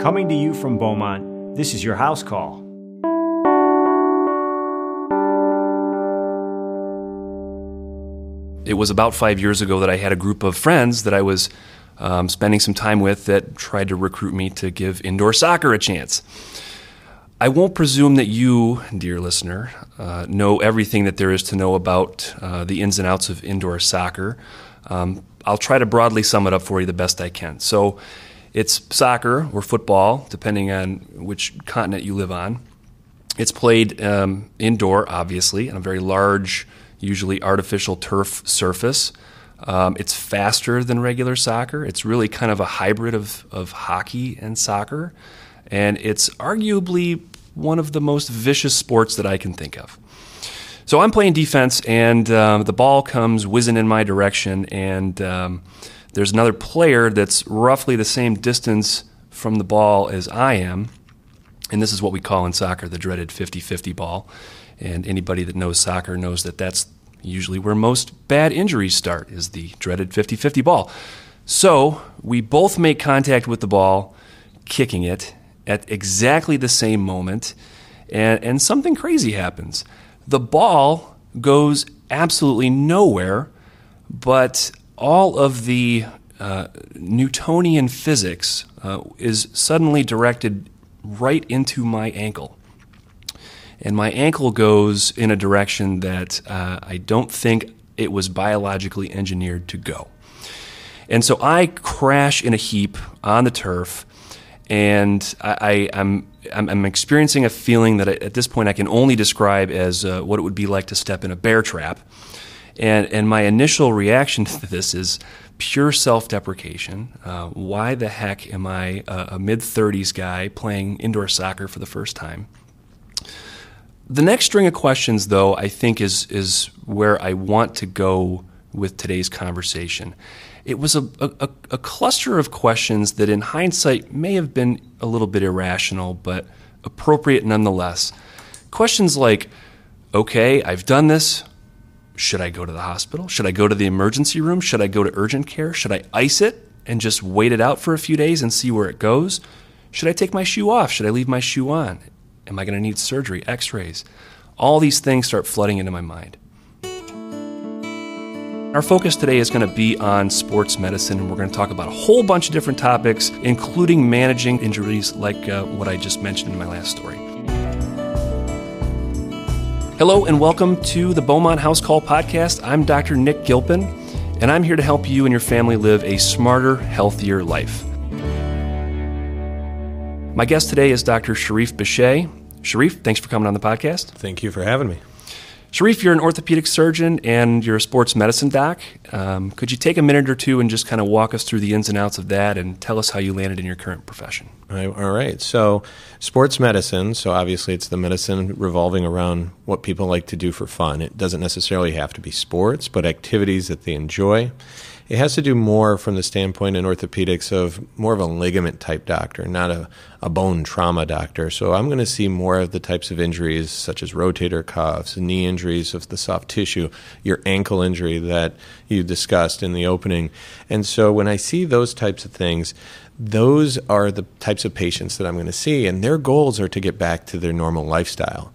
Coming to you from Beaumont, this is your house call. It was about five years ago that I had a group of friends that I was um, spending some time with that tried to recruit me to give indoor soccer a chance. I won't presume that you, dear listener, uh, know everything that there is to know about uh, the ins and outs of indoor soccer. Um, I'll try to broadly sum it up for you the best I can. So, it's soccer or football, depending on which continent you live on. It's played um, indoor, obviously, on a very large, usually artificial turf surface. Um, it's faster than regular soccer. It's really kind of a hybrid of, of hockey and soccer and it's arguably one of the most vicious sports that I can think of. So I'm playing defense, and um, the ball comes whizzing in my direction, and um, there's another player that's roughly the same distance from the ball as I am. And this is what we call in soccer the dreaded 50 50 ball. And anybody that knows soccer knows that that's usually where most bad injuries start, is the dreaded 50 50 ball. So we both make contact with the ball, kicking it, at exactly the same moment, and, and something crazy happens. The ball goes absolutely nowhere, but all of the uh, Newtonian physics uh, is suddenly directed right into my ankle. And my ankle goes in a direction that uh, I don't think it was biologically engineered to go. And so I crash in a heap on the turf and I, am I'm, I'm, experiencing a feeling that at this point I can only describe as uh, what it would be like to step in a bear trap. And, and my initial reaction to this is pure self deprecation. Uh, why the heck am I a, a mid 30s guy playing indoor soccer for the first time? The next string of questions, though, I think is, is where I want to go with today's conversation it was a, a, a, cluster of questions that, in hindsight, may have been a little bit irrational, but appropriate nonetheless. Questions like, okay, I've done this. Should I go to the hospital? Should I go to the emergency room? Should I go to urgent care? Should I ice it and just wait it out for a few days and see where it goes? Should I take my shoe off? Should I leave my shoe on? Am I going to need surgery, x rays? All these things start flooding into my mind. Our focus today is going to be on sports medicine, and we're going to talk about a whole bunch of different topics, including managing injuries like uh, what I just mentioned in my last story. Hello, and welcome to the Beaumont House Call podcast. I'm Dr. Nick Gilpin, and I'm here to help you and your family live a smarter, healthier life. My guest today is Dr. Sharif Bishai. Sharif, thanks for coming on the podcast. Thank you for having me. Sharif, you're an orthopedic surgeon and you're a sports medicine doc. Um, could you take a minute or two and just kind of walk us through the ins and outs of that and tell us how you landed in your current profession? All right. So, sports medicine, so obviously it's the medicine revolving around what people like to do for fun. It doesn't necessarily have to be sports, but activities that they enjoy. It has to do more from the standpoint in orthopedics of more of a ligament type doctor, not a, a bone trauma doctor. So I'm going to see more of the types of injuries such as rotator cuffs, knee injuries of the soft tissue, your ankle injury that you discussed in the opening. And so when I see those types of things, those are the types of patients that I'm going to see, and their goals are to get back to their normal lifestyle.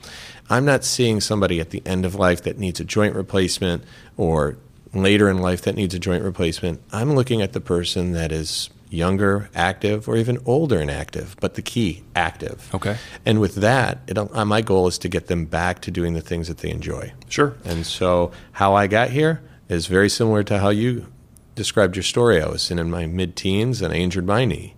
I'm not seeing somebody at the end of life that needs a joint replacement or later in life that needs a joint replacement, I'm looking at the person that is younger, active, or even older and active, but the key, active. Okay. And with that, it, uh, my goal is to get them back to doing the things that they enjoy. Sure. And so, how I got here is very similar to how you described your story. I was in my mid teens and I injured my knee.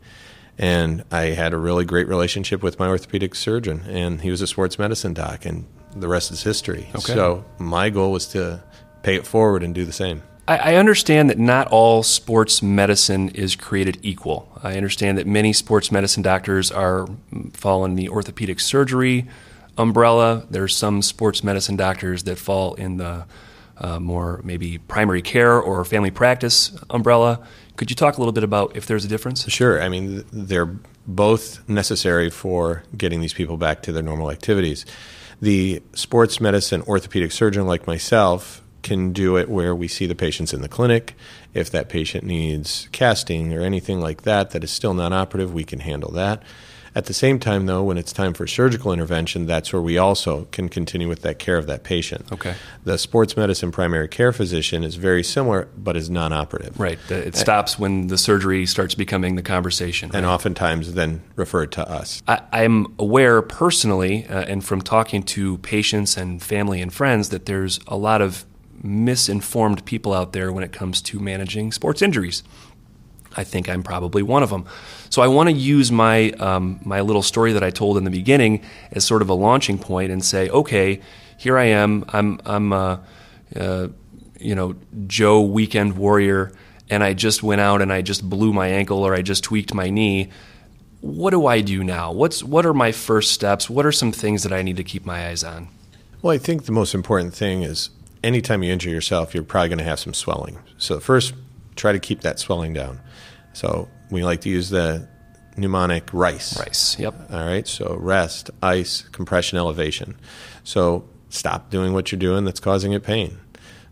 And I had a really great relationship with my orthopedic surgeon, and he was a sports medicine doc, and the rest is history. Okay. So, my goal was to pay it forward and do the same. I, understand that not all sports medicine is created equal. I understand that many sports medicine doctors are fall in the orthopedic surgery umbrella. There's some sports medicine doctors that fall in the uh, more maybe primary care or family practice umbrella. Could you talk a little bit about if there's a difference? Sure. I mean, they're both necessary for getting these people back to their normal activities. The sports medicine orthopedic surgeon, like myself, can do it where we see the patients in the clinic. If that patient needs casting or anything like that that is still non operative, we can handle that. At the same time, though, when it's time for surgical intervention, that's where we also can continue with that care of that patient. Okay. The sports medicine primary care physician is very similar, but is non operative. Right. It stops when the surgery starts becoming the conversation. And oftentimes then referred to us. I, I'm aware personally, uh, and from talking to patients and family and friends, that there's a lot of misinformed people out there when it comes to managing sports injuries. I think I'm probably one of them. So I want to use my um, my little story that I told in the beginning as sort of a launching point and say, okay, here I am. I'm I'm uh, uh, you know Joe Weekend Warrior, and I just went out and I just blew my ankle or I just tweaked my knee. What do I do now? What's what are my first steps? What are some things that I need to keep my eyes on? Well, I think the most important thing is anytime you injure yourself, you're probably going to have some swelling. So first, try to keep that swelling down. So we like to use the mnemonic RICE. RICE, yep. All right, so rest, ice, compression, elevation. So stop doing what you're doing that's causing it pain.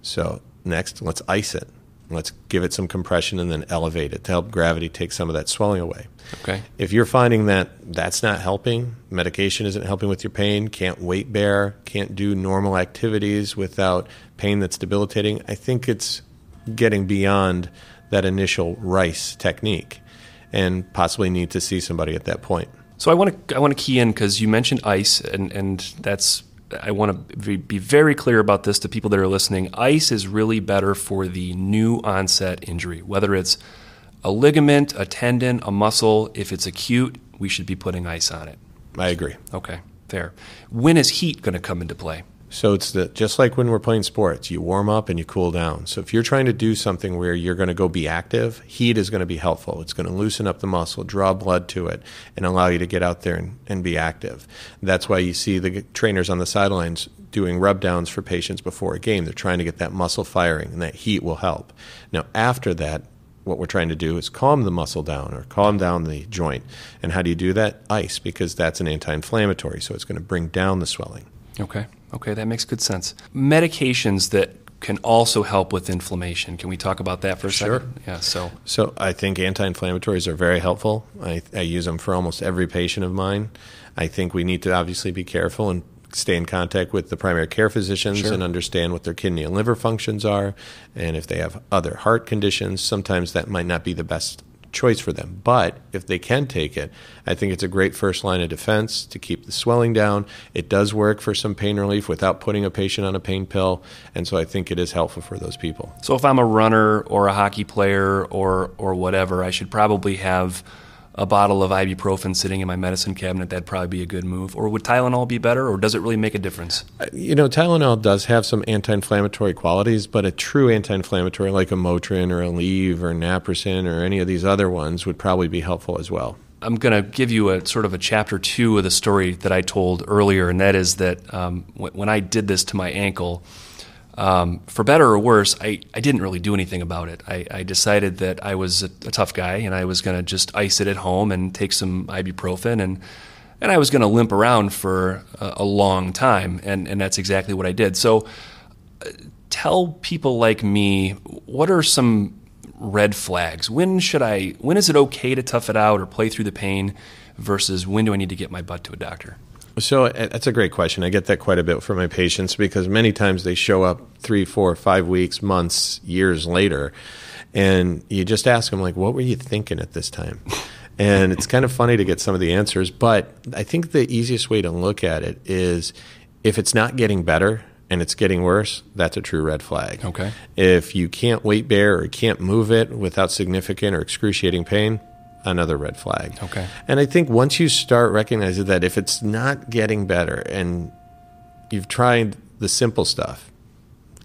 So next, let's ice it. Let's give it some compression and then elevate it to help gravity take some of that swelling away. Okay. If you're finding that that's not helping, medication isn't helping with your pain, can't weight bear, can't do normal activities without pain that's debilitating, I think it's getting beyond that initial rice technique and possibly need to see somebody at that point. So I want to I want to key in because you mentioned ice, and and that's I want to be very clear about this to people that are listening. Ice is really better for the new onset injury, whether it's a ligament, a tendon, a muscle. If it's acute, we should be putting ice on it. I agree. Okay, fair. When is heat going to come into play? So it's the, just like when we're playing sports, you warm up and you cool down. So if you're trying to do something where you're going to go be active, heat is going to be helpful. It's going to loosen up the muscle, draw blood to it, and allow you to get out there and, and be active. That's why you see the trainers on the sidelines doing rub downs for patients before a game. They're trying to get that muscle firing, and that heat will help. Now, after that, what we're trying to do is calm the muscle down or calm down the joint. And how do you do that? Ice, because that's an anti inflammatory, so it's going to bring down the swelling. Okay. Okay, that makes good sense. Medications that can also help with inflammation. Can we talk about that for a sure. second? Yeah. So. So I think anti-inflammatories are very helpful. I, I use them for almost every patient of mine. I think we need to obviously be careful and stay in contact with the primary care physicians Sure. and understand what their kidney and liver functions are, and if they have other heart conditions. Sometimes that might not be the best choice for them. But if they can take it, I think it's a great first line of defense to keep the swelling down. It does work for some pain relief without putting a patient on a pain pill, and so I think it is helpful for those people. So if I'm a runner or a hockey player or or whatever, I should probably have a bottle of ibuprofen sitting in my medicine cabinet. That'd probably be a good move. Or would Tylenol be better, or does it really make a difference? You know, Tylenol does have some anti-inflammatory qualities, but a true anti-inflammatory like a Motrin or a Aleve or Naprosyn or any of these other ones would probably be helpful as well. I'm going to give you a sort of a chapter two of the story that I told earlier, and that is that um, when I did this to my ankle, um, for better or worse, I, I didn't really do anything about it. I, I decided that I was a, a tough guy and I was going to just ice it at home and take some ibuprofen and and I was going to limp around for a, a long time, and, and that's exactly what I did. So, uh, tell people like me what are some red flags? When should I? When is it okay to tough it out or play through the pain? Versus when do I need to get my butt to a doctor? So that's a great question. I get that quite a bit from my patients because many times they show up three, four, five weeks, months, years later, and you just ask them like, "What were you thinking at this time?" And it's kind of funny to get some of the answers, but I think the easiest way to look at it is if it's not getting better and it's getting worse, that's a true red flag. Okay. If you can't weight bear or can't move it without significant or excruciating pain, another red flag. Okay. And I think once you start recognizing that if it's not getting better and you've tried the simple stuff,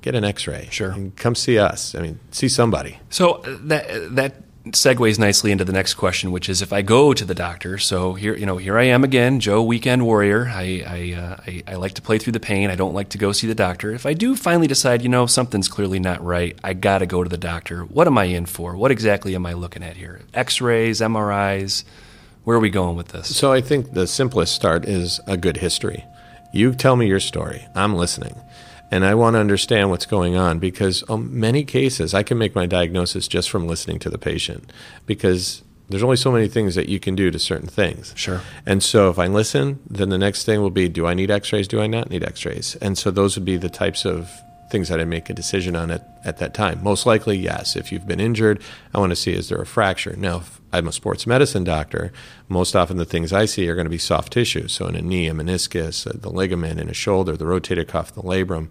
get an x-ray. Sure. And come see us. I mean, see somebody. So uh, that that segues nicely into the next question, which is if I go to the doctor. So here, you know, here I am again, Joe, weekend warrior. I I, uh, I I like to play through the pain. I don't like to go see the doctor. If I do finally decide, you know, something's clearly not right, I got to go to the doctor. What am I in for? What exactly am I looking at here? X-rays, MRIs. Where are we going with this? So I think the simplest start is a good history. You tell me your story. I'm listening. And I want to understand what's going on because um, many cases I can make my diagnosis just from listening to the patient because there's only so many things that you can do to certain things. Sure. And so if I listen, then the next thing will be do I need x rays? Do I not need x rays? And so those would be the types of things that I make a decision on at, at that time. Most likely, yes. If you've been injured, I want to see is there a fracture. Now, if I'm a sports medicine doctor, most often the things I see are going to be soft tissue. So in a knee, a meniscus, uh, the ligament in a shoulder, the rotator cuff, the labrum.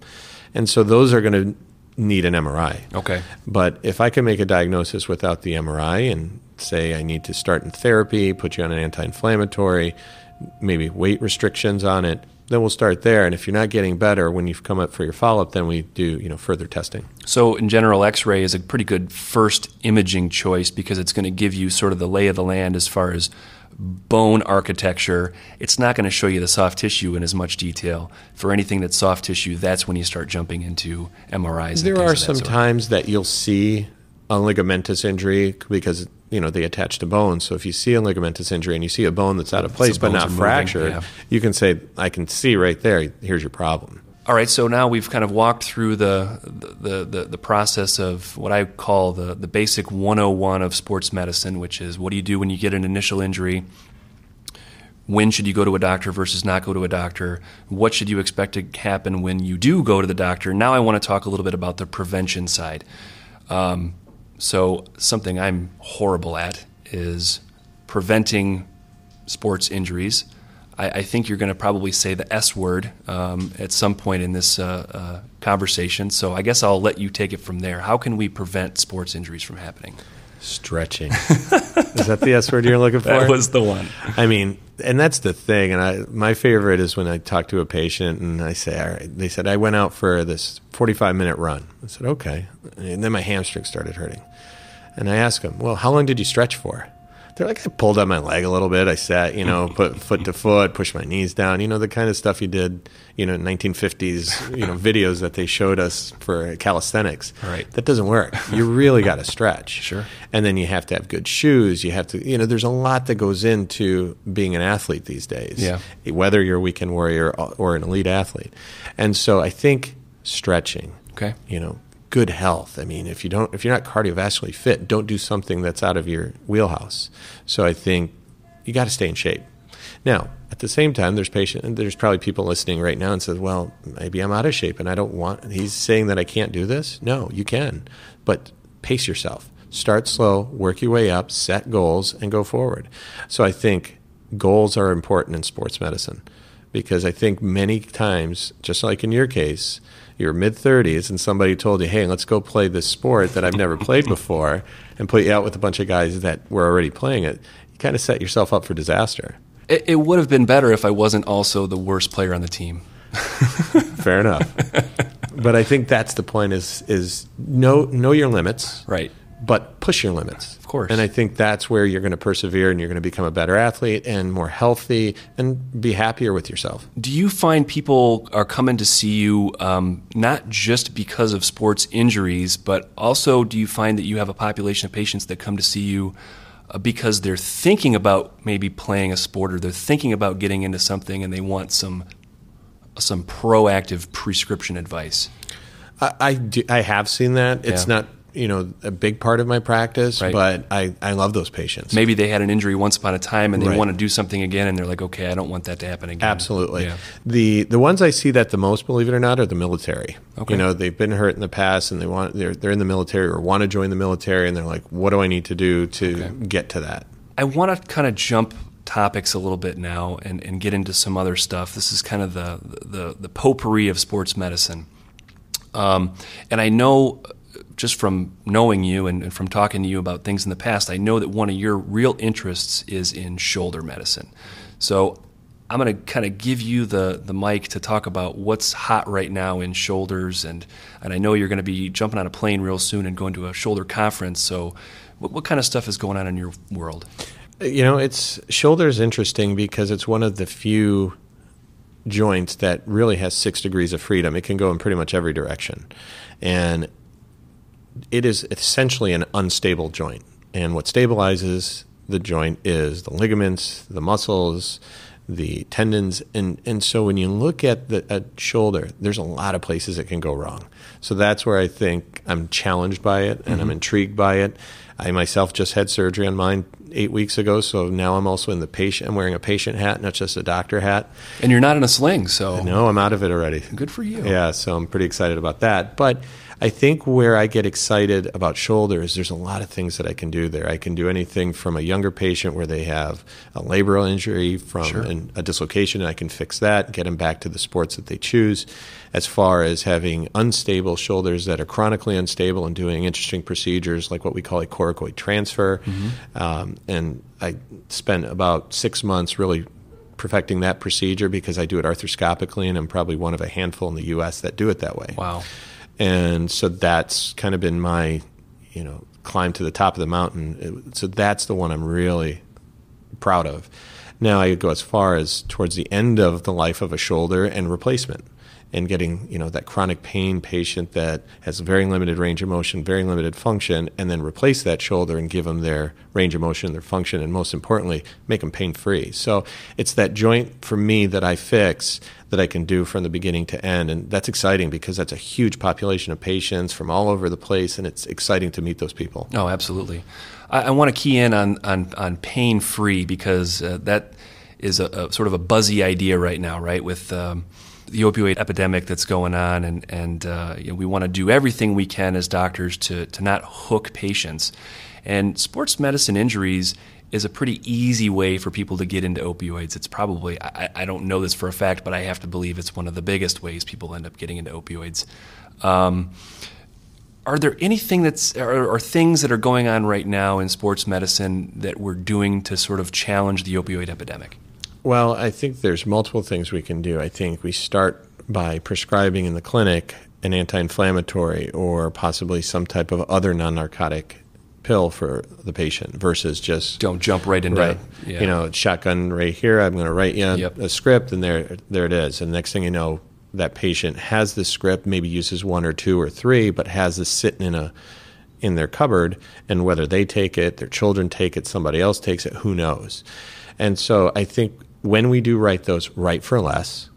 And so those are going to need an MRI. Okay. But if I can make a diagnosis without the MRI and say I need to start in therapy, put you on an anti inflammatory, maybe weight restrictions on it, then we'll start there. And if you're not getting better when you've come up for your follow up, then we do you know further testing. So in general, X-ray is a pretty good first imaging choice because it's going to give you sort of the lay of the land as far as bone architecture. It's not going to show you the soft tissue in as much detail. For anything that's soft tissue, that's when you start jumping into MRIs. There are some sort. times that you'll see a ligamentous injury because you know they attach to bones. So if you see a ligamentous injury and you see a bone that's out of place but not fractured, yeah. you can say, "I can see right there. Here's your problem." All right, so now we've kind of walked through the the, the, the process of what I call the, the basic 101 of sports medicine, which is what do you do when you get an initial injury? When should you go to a doctor versus not go to a doctor? What should you expect to happen when you do go to the doctor? Now I want to talk a little bit about the prevention side. Um, so something I'm horrible at is preventing sports injuries. I, I think you're going to probably say the S word um, at some point in this uh, uh, conversation. So I guess I'll let you take it from there. How can we prevent sports injuries from happening? Stretching. Is that the S word you're looking for? That was the one. I mean, and that's the thing. And I, my favorite is when I talk to a patient and I say, all right, they said, I went out for this 45 minute run. I said, okay. And then my hamstring started hurting. And I ask them, well, how long did you stretch for? They're like, I pulled up my leg a little bit. I sat, you know, put foot to foot, pushed my knees down, you know, the kind of stuff you did, you know, 1950s, you know, videos that they showed us for calisthenics. Right. That doesn't work. You really got to stretch. Sure. And then you have to have good shoes. You have to, you know, there's a lot that goes into being an athlete these days. Yeah. Whether you're a weekend warrior or an elite athlete. And so I think stretching, Okay. you know, good health. I mean, if you don't, if you're not cardiovascularly fit, don't do something that's out of your wheelhouse. So I think you got to stay in shape. Now, at the same time, there's patient, there's probably people listening right now and says, "Well, maybe I'm out of shape and I don't want." He's saying that I can't do this. No, you can, but pace yourself. Start slow, work your way up, set goals, and go forward. So I think goals are important in sports medicine because I think many times, just like in your case, you're mid 30s and somebody told you, hey, let's go play this sport that I've never played before and put you out with a bunch of guys that were already playing it, you kind of set yourself up for disaster. It, it would have been better if I wasn't also the worst player on the team. Fair enough. but I think that's the point is is know know your limits, Right. But push your limits. Of course. And I think that's where you're going to persevere and you're going to become a better athlete and more healthy and be happier with yourself. Do you find people are coming to see you um, not just because of sports injuries, but also do you find that you have a population of patients that come to see you uh, because they're thinking about maybe playing a sport or they're thinking about getting into something and they want some some proactive prescription advice? I I, do, I have seen that. It's Yeah. not you know a big part of my practice, Right. but I, I love those patients. Maybe they had an injury once upon a time and they Right. want to do something again and they're like, okay, I don't want that to happen again. Absolutely. Yeah. The the ones I see that the most, believe it or not, are the military. Okay. You know, they've been hurt in the past and they want they're they're in the military or want to join the military and they're like, what do I need to do to get to that? I want to kind of jump topics a little bit now and, and get into some other stuff. This is kind of the the, the potpourri of sports medicine. Um, and I know just from knowing you and, and from talking to you about things in the past, I know that one of your real interests is in shoulder medicine. So I'm going to kind of give you the, the mic to talk about what's hot right now in shoulders. And, and I know you're going to be jumping on a plane real soon and going to a shoulder conference. So, what, what kind of stuff is going on in your world? You know, it's shoulders interesting because it's one of the few joints that really has six degrees of freedom. It can go in pretty much every direction, and it is essentially an unstable joint. And what stabilizes the joint is the ligaments, the muscles, the tendons, and and so when you look at the a shoulder, there's a lot of places it can go wrong. So that's where I think I'm challenged by it, and mm-hmm. I'm intrigued by it. I myself just had surgery on mine eight weeks ago, so now I'm also in the patient. I'm wearing a patient hat, not just a doctor hat. And you're not in a sling, so no, I'm out of it already. Good for you. Yeah, so I'm pretty excited about that. But I think where I get excited about shoulders, there's a lot of things that I can do there. I can do anything from a younger patient where they have a labral injury from sure. an, a dislocation, and I can fix that, and get them back to the sports that they choose. As far as having unstable shoulders that are chronically unstable and doing interesting procedures like what we call a coracoid transfer. Mm-hmm. Um, and I spent about six months really perfecting that procedure because I do it arthroscopically, and I'm probably one of a handful in the U.S. that do it that way. Wow and so that's kind of been my you know climb to the top of the mountain. So that's the one i'm really proud of. Now i go as far as towards the end of the life of a shoulder and replacement and getting you know that chronic pain patient that has very limited range of motion, very limited function, and then replace that shoulder and give them their range of motion, their function, and most importantly, make them pain free. So it's that joint for me that I fix that I can do from the beginning to end, and that's exciting because that's a huge population of patients from all over the place, and it's exciting to meet those people. Oh, absolutely. I, I want to key in on on, on pain free because uh, that is a, a, sort of a buzzy idea right now, right? With um, the opioid epidemic that's going on, and and uh, you know, we want to do everything we can as doctors to to not hook patients. And sports medicine injuries is a pretty easy way for people to get into opioids. It's probably I, I don't know this for a fact, but I have to believe it's one of the biggest ways people end up getting into opioids. Um, are there anything that's or, or, things that are going on right now in sports medicine that we're doing to sort of challenge the opioid epidemic? Well, I think there's multiple things we can do. I think we start by prescribing in the clinic an anti inflammatory or possibly some type of other non narcotic pill for the patient versus just don't jump right into right. Yeah. You know, shotgun right here. I'm going to write you yep. a script, and there, there it is. And next thing you know, that patient has the script, maybe uses one or two or three, but has this sitting in a in their cupboard, and whether they take it, their children take it, somebody else takes it, who knows? And so I think when we do write those, write for less.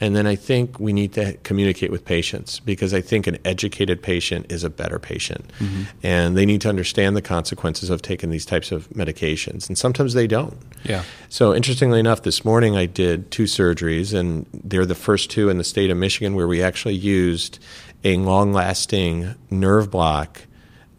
And then I think we need to communicate with patients because I think an educated patient is a better patient. Mm-hmm. And they need to understand the consequences of taking these types of medications. And sometimes they don't. Yeah. So, interestingly enough, this morning I did two surgeries, and they're the first two in the state of Michigan where we actually used a long lasting nerve block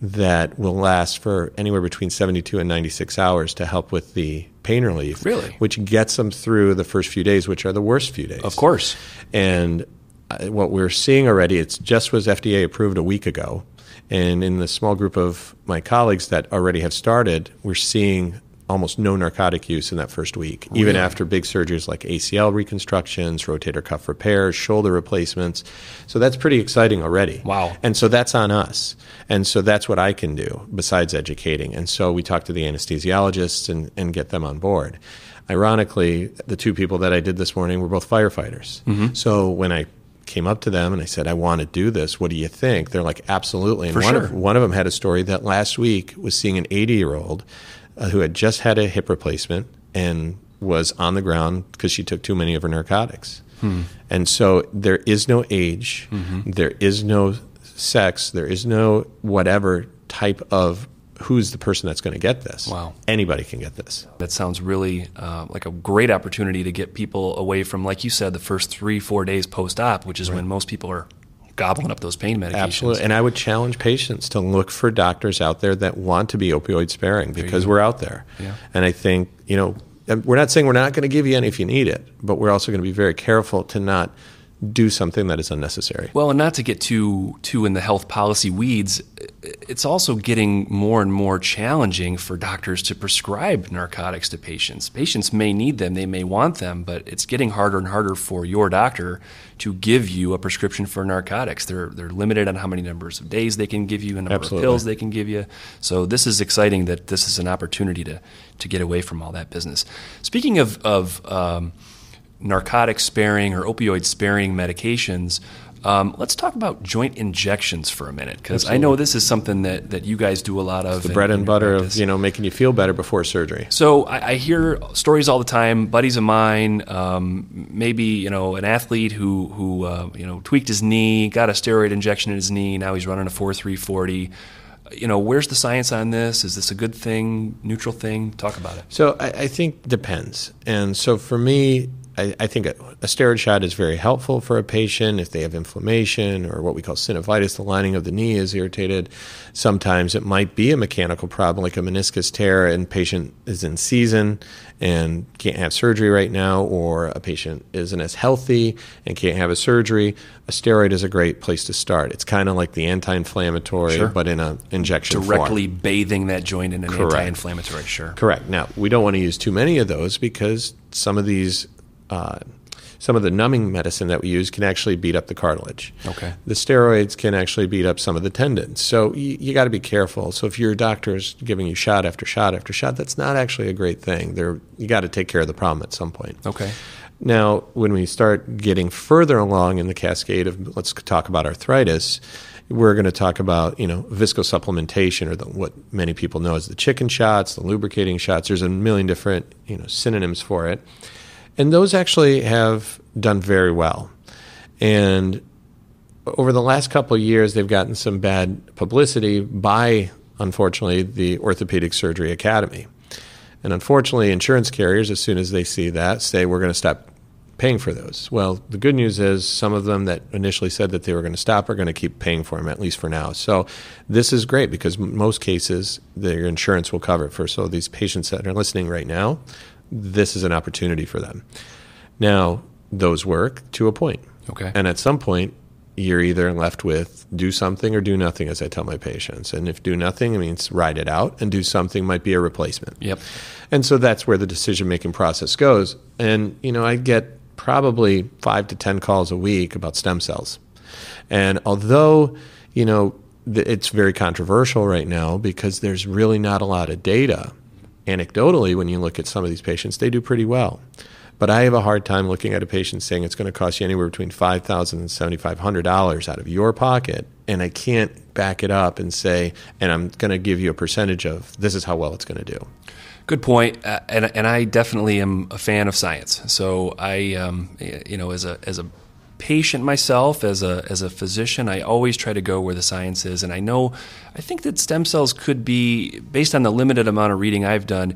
that will last for anywhere between 72 and 96 hours to help with the pain relief. Really? Which gets them through the first few days, which are the worst few days. Of course. And uh, what we're seeing already, it just was FDA approved a week ago. And in the small group of my colleagues that already have started, we're seeing almost no narcotic use in that first week, really? even after big surgeries like ACL reconstructions, rotator cuff repairs, shoulder replacements. So that's pretty exciting already. Wow. And so that's on us. And so that's what I can do besides educating. And so we talk to the anesthesiologists and, and get them on board. Ironically, the two people that I did this morning were both firefighters. Mm-hmm. So when I came up to them and I said, I want to do this. What do you think? They're like, absolutely. And For one, sure. of, one of them had a story that last week was seeing an 80 year old uh, who had just had a hip replacement and was on the ground because she took too many of her narcotics. Hmm. And so there is no age, mm-hmm. there is no sex, there is no whatever type of who's the person that's going to get this. Wow. Anybody can get this. That sounds really uh, like a great opportunity to get people away from, like you said, the first three, four days post op, which is right. when most people are gobbling up those pain medications. Absolutely. And I would challenge patients to look for doctors out there that want to be opioid sparing because we're out there. Yeah. And I think, you know, we're not saying we're not going to give you any if you need it, but we're also going to be very careful to not do something that is unnecessary. Well, and not to get too too in the health policy weeds, it's also getting more and more challenging for doctors to prescribe narcotics to patients. Patients may need them, they may want them, but it's getting harder and harder for your doctor to give you a prescription for narcotics. They're they're limited on how many numbers of days they can give you, and number Absolutely. of pills they can give you. So this is exciting that this is an opportunity to to get away from all that business. Speaking of of um, narcotic sparing or opioid sparing medications. Um, let's talk about joint injections for a minute, because I know this is something that, that you guys do a lot of. The bread in and butter practice. of you know making you feel better before surgery. So I, I hear stories all the time. Buddies of mine, um, maybe you know, an athlete who who uh, you know tweaked his knee, got a steroid injection in his knee. Now he's running a four three forty. You know, where's the science on this? Is this a good thing, neutral thing? Talk about it. So I, I think depends. And so for me, I, I think a, a steroid shot is very helpful for a patient if they have inflammation or what we call synovitis, the lining of the knee is irritated. Sometimes it might be a mechanical problem like a meniscus tear and patient is in season and can't have surgery right now or a patient isn't as healthy and can't have a surgery. A steroid is a great place to start. It's kind of like the anti-inflammatory Sure. but in an injection form. Directly bathing that joint in an Correct. anti-inflammatory. Sure. Correct. Now, we don't want to use too many of those because some of these, uh, some of the numbing medicine that we use can actually beat up the cartilage. Okay. The steroids can actually beat up some of the tendons. So you, you got to be careful. So if your doctor is giving you shot after shot after shot, that's not actually a great thing. There, you got to take care of the problem at some point. Okay. Now, when we start getting further along in the cascade of, let's talk about arthritis, we're going to talk about, you know, viscosupplementation or the, what many people know as the chicken shots, the lubricating shots. There's a million different, you know, synonyms for it. And those actually have done very well. And over the last couple of years, they've gotten some bad publicity by, unfortunately, the Orthopedic Surgery Academy. And unfortunately, insurance carriers, as soon as they see that, say we're going to stop paying for those. Well, the good news is some of them that initially said that they were going to stop are going to keep paying for them, at least for now. So this is great because most cases, their insurance will cover it for. So these patients that are listening right now, this is an opportunity for them. Now, those work to a point. Okay. And at some point, you're either left with do something or do nothing, as I tell my patients. And if do nothing, it means ride it out, and do something might be a replacement. Yep. And so that's where the decision making process goes. And, you know, I get probably five to 10 calls a week about stem cells. And although, you know, it's very controversial right now because there's really not a lot of data, anecdotally, when you look at some of these patients, they do pretty well. But I have a hard time looking at a patient saying it's going to cost you anywhere between five thousand and seventy five hundred dollars out of your pocket, and I can't back it up and say, and I'm going to give you a percentage of this is how well it's going to do. Good point, uh, and and I definitely am a fan of science. So I, um, you know, as a as a patient myself, as a as a physician, I always try to go where the science is, and I know, I think that stem cells could be, based on the limited amount of reading I've done,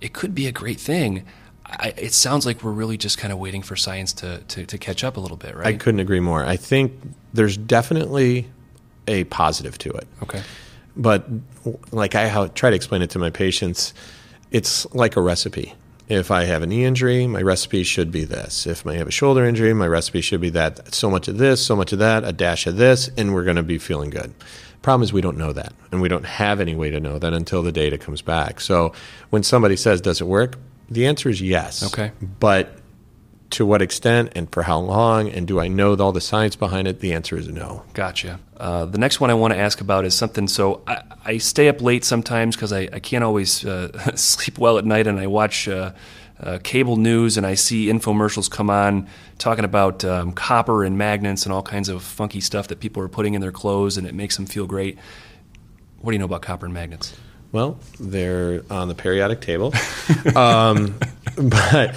it could be a great thing. I, it sounds like we're really just kind of waiting for science to, to, to catch up a little bit, right I couldn't agree more. I think there's definitely a positive to it. okay. But like I how, try to explain it to my patients, it's like a recipe. If I have a knee injury, my recipe should be this. If I have a shoulder injury, my recipe should be that. So much of this, so much of that, a dash of this, and we're going to be feeling good. Problem is, we don't know that, and we don't have any way to know that until the data comes back. So when somebody says, "Does it work?" the answer is yes. Okay. but to what extent and for how long, and do I know all the science behind it? The answer is no. Gotcha. Uh, the next one I want to ask about is something. So I, I stay up late sometimes because I, I can't always uh, sleep well at night, and I watch uh, uh, cable news and I see infomercials come on talking about um, copper and magnets and all kinds of funky stuff that people are putting in their clothes, and it makes them feel great. What do you know about copper and magnets? Well, they're on the periodic table. um, but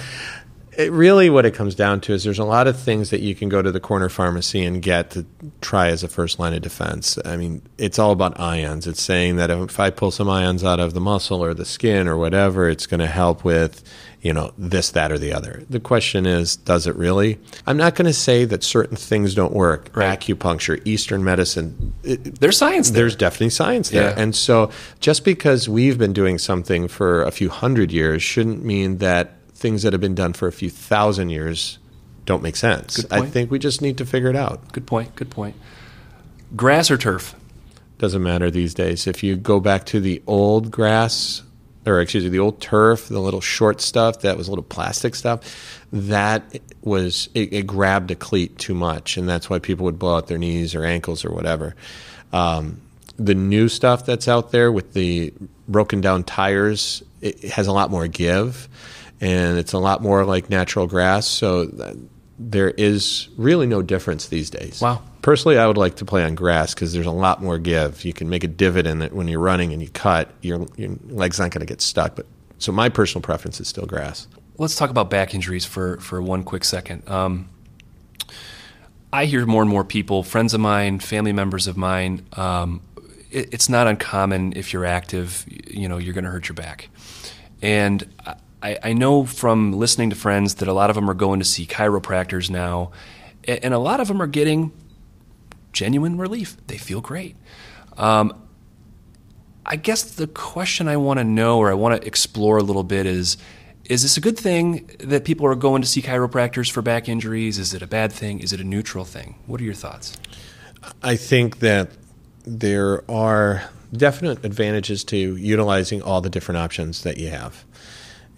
it really, what it comes down to is there's a lot of things that you can go to the corner pharmacy and get to try as a first line of defense. I mean, it's all about ions. It's saying that if I pull some ions out of the muscle or the skin or whatever, it's going to help with, you know, this, that, or the other. The question is, does it really? I'm not going to say that certain things don't work. Right. Acupuncture, Eastern medicine, it, There's science there. there's definitely science there. Yeah. And so just because we've been doing something for a few hundred years shouldn't mean that things that have been done for a few thousand years don't make sense. I think we just need to figure it out. Good point. Good point. Grass or turf? Doesn't matter these days. If you go back to the old grass, or excuse me, the old turf, the little short stuff that was little plastic stuff, that was it, it grabbed a cleat too much, and that's why people would blow out their knees or ankles or whatever. Um, the new stuff that's out there with the broken down tires, it, it has a lot more give, and it's a lot more like natural grass. So there is really no difference these days. Wow. Personally, I would like to play on grass because there's a lot more give. You can make a divot in it when you're running and you cut. Your, your leg's not going to get stuck. But so my personal preference is still grass. Let's talk about back injuries for for one quick second. Um, I hear more and more people, friends of mine, family members of mine. Um, it, it's not uncommon if you're active, you know, you're going to hurt your back, and I, I know from listening to friends that a lot of them are going to see chiropractors now, and a lot of them are getting genuine relief. They feel great. Um, I guess the question I want to know or I want to explore a little bit is is this a good thing that people are going to see chiropractors for back injuries? Is it a bad thing? Is it a neutral thing? What are your thoughts? I think that there are definite advantages to utilizing all the different options that you have.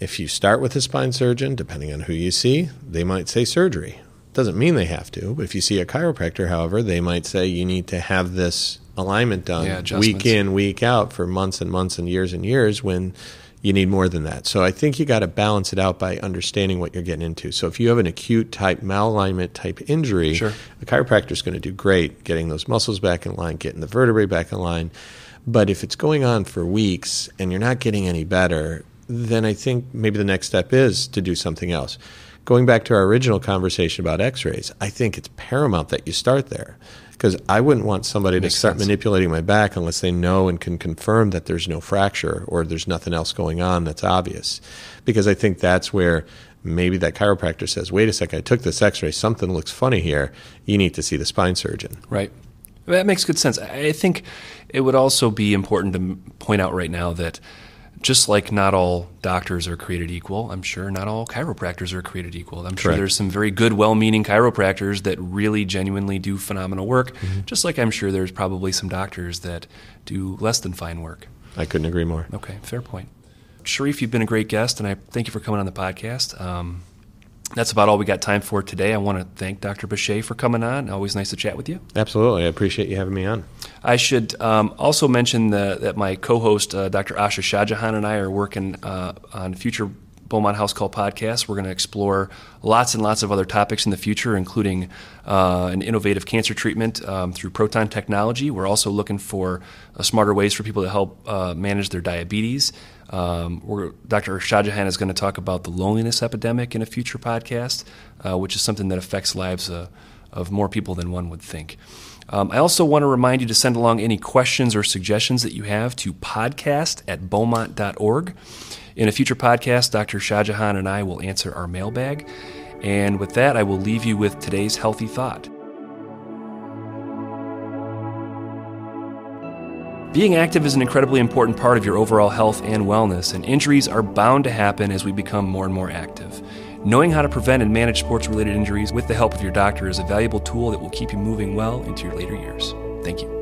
If you start with a spine surgeon, depending on who you see, they might say surgery. Doesn't mean they have to. But if you see a chiropractor, however, they might say you need to have this alignment done Yeah, week in, week out for months and months and years and years when you need more than that. So I think you got to balance it out by understanding what you're getting into. So if you have an acute type malalignment type injury, Sure. a chiropractor is going to do great getting those muscles back in line, getting the vertebrae back in line. But if it's going on for weeks and you're not getting any better, then I think maybe the next step is to do something else. Going back to our original conversation about x rays, I think it's paramount that you start there. Because I wouldn't want somebody to start sense. manipulating my back unless they know and can confirm that there's no fracture or there's nothing else going on that's obvious. Because I think that's where maybe that chiropractor says, wait a second, I took this x ray, something looks funny here. You need to see the spine surgeon. Right. That makes good sense. I I think it would also be important to point out right now that just like not all doctors are created equal, I'm sure not all chiropractors are created equal. I'm sure there's some very good, well meaning chiropractors that really genuinely do phenomenal work, Mm-hmm. just like I'm sure there's probably some doctors that do less than fine work. I couldn't agree more. Okay, fair point. Sharif, you've been a great guest, and I thank you for coming on the podcast. Um, that's about all we got time for today. I want to thank Dr. Bishai for coming on. Always nice to chat with you. Absolutely. I appreciate you having me on. I should um, also mention the, that my co-host, uh, Dr. Asha Shajahan, and I are working uh, on future Beaumont House Call podcasts. We're going to explore lots and lots of other topics in the future, including uh, an innovative cancer treatment um, through proton technology. We're also looking for uh, smarter ways for people to help uh, manage their diabetes. Um, Dr. Shajahan is going to talk about the loneliness epidemic in a future podcast, uh, which is something that affects lives uh, of more people than one would think. Um, I also want to remind you to send along any questions or suggestions that you have to podcast at beaumont.org. In a future podcast, Dr. Shajahan and I will answer our mailbag. And with that, I will leave you with today's healthy thought. Being active is an incredibly important part of your overall health and wellness, and injuries are bound to happen as we become more and more active. Knowing how to prevent and manage sports related injuries with the help of your doctor is a valuable tool that will keep you moving well into your later years. Thank you.